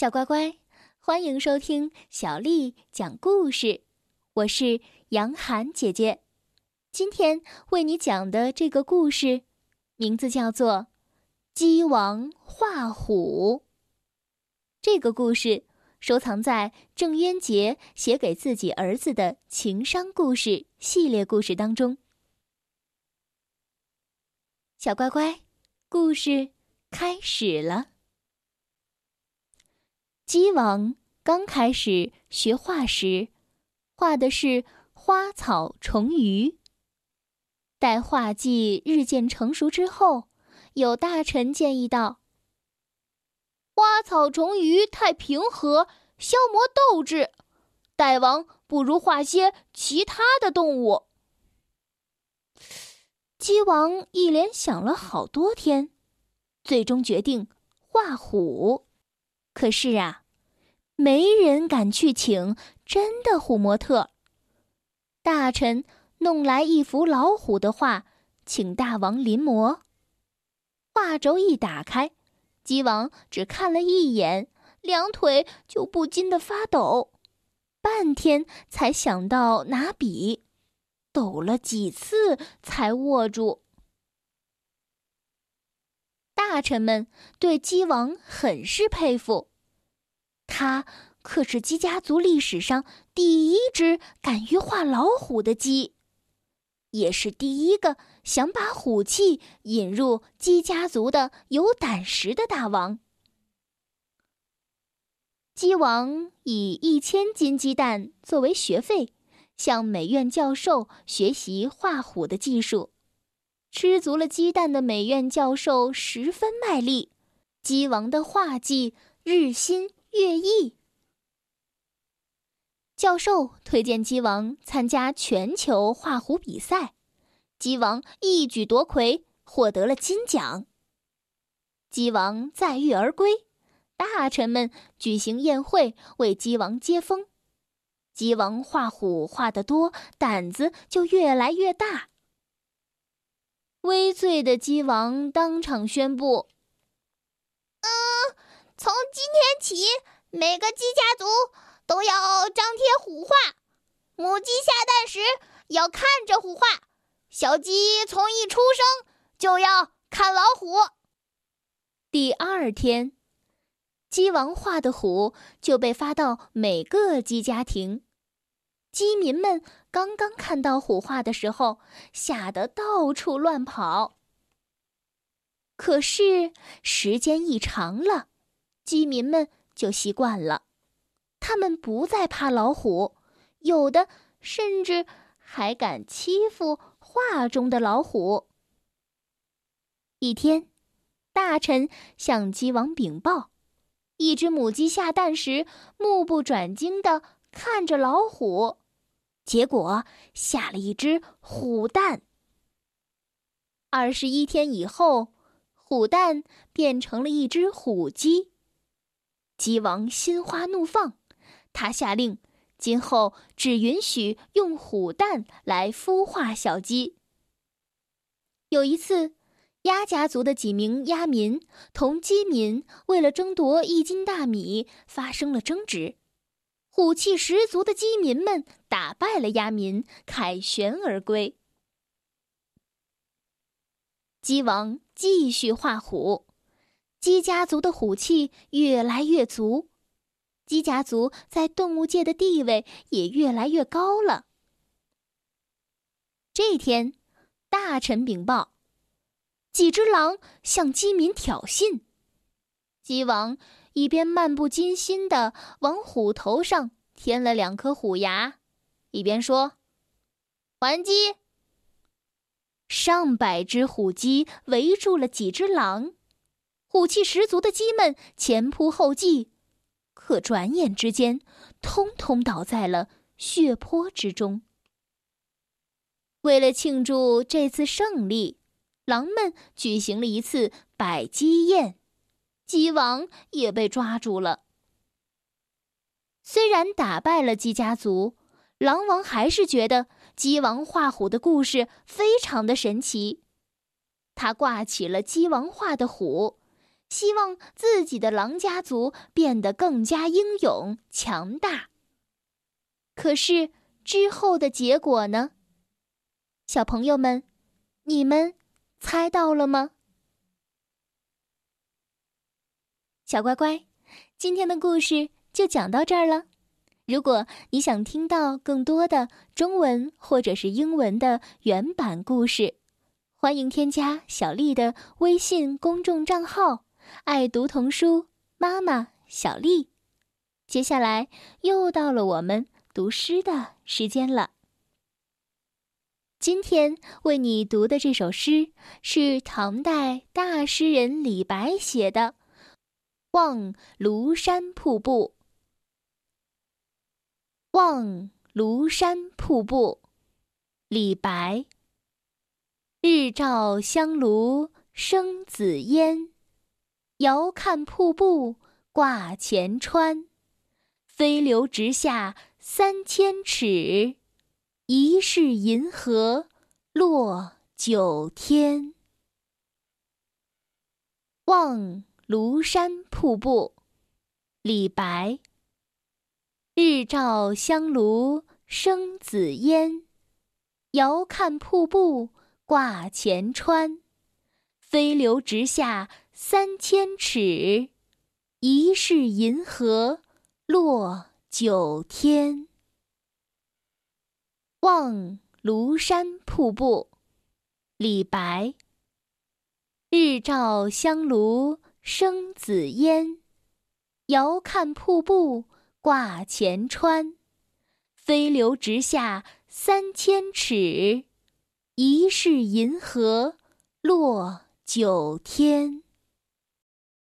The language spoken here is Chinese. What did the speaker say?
小乖乖，欢迎收听小丽讲故事。我是杨涵姐姐，今天为你讲的这个故事，名字叫做《鸡王画虎》。这个故事收藏在郑渊洁写给自己儿子的情商故事系列故事当中。小乖乖，故事开始了。鸡王刚开始学画时，画的是花草虫鱼。待画技日渐成熟之后，有大臣建议道：“花草虫鱼太平和，消磨斗志，大王不如画些其他的动物。”鸡王一连想了好多天，最终决定画虎。可是啊，没人敢去请真的虎模特。大臣弄来一幅老虎的画，请大王临摹。画轴一打开，鸡王只看了一眼，两腿就不禁的发抖，半天才想到拿笔。抖了几次才握住。大臣们对鸡王很是佩服，他可是鸡家族历史上第一只敢于画老虎的鸡，也是第一个想把虎气引入鸡家族的有胆识的大王。鸡王以一千斤鸡蛋作为学费。向美院教授学习画虎的技术，吃足了鸡蛋的美院教授十分卖力，鸡王的画技日新月异。教授推荐鸡王参加全球画虎比赛，鸡王一举夺魁，获得了金奖。鸡王载誉而归，大臣们举行宴会为鸡王接风。鸡王画虎画得多，胆子就越来越大。微醉的鸡王当场宣布：“，今天起，每个鸡家族都要张贴虎画，母鸡下蛋时要看着虎画，小鸡从一出生就要看老虎。”第二天。鸡王画的虎就被发到每个鸡家庭，鸡民们刚刚看到虎画的时候，吓得到处乱跑。可是时间一长了，鸡民们就习惯了，他们不再怕老虎，有的甚至还敢欺负画中的老虎。一天，大臣向鸡王禀报。一只母鸡下蛋时，目不转睛地看着老虎，结果下了一只虎蛋。二十一天以后，虎蛋变成了一只虎鸡。鸡王心花怒放，他下令，今后只允许用虎蛋来孵化小鸡。有一次。鸭家族的几名鸭民同鸡民为了争夺一斤大米发生了争执，虎气十足的鸡民们打败了鸭民，凯旋而归。鸡王继续画虎，鸡家族的虎气越来越足，鸡家族在动物界的地位也越来越高了。这天，大臣禀报。几只狼向鸡民挑衅，鸡王一边漫不经心的往虎头上添了两颗虎牙，一边说：“还击！”上百只虎鸡围住了几只狼，虎气十足的鸡们前仆后继，可转眼之间，通通倒在了血泊之中。为了庆祝这次胜利。狼们举行了一次摆鸡宴，鸡王也被抓住了。虽然打败了鸡家族，狼王还是觉得鸡王画虎的故事非常的神奇。他挂起了鸡王画的虎，希望自己的狼家族变得更加英勇强大。可是之后的结果呢？小朋友们，你们猜到了吗？小乖乖，今天的故事就讲到这儿了。如果你想听到更多的中文或者是英文的原版故事，欢迎添加小丽的微信公众账号“爱读童书妈妈小丽”。接下来又到了我们读诗的时间了。今天为你读的这首诗是唐代大诗人李白写的《望庐山瀑布》。望庐山瀑布，李白。日照香炉生紫烟，遥看瀑布挂前川。飞流直下三千尺。疑是银河落九天。望庐山瀑布，李白。日照香炉生紫烟，遥看瀑布挂前川。飞流直下三千尺，疑是银河落九天。望庐山瀑布，李白。日照香炉生紫烟，遥看瀑布挂前川。飞流直下三千尺，疑是银河落九天。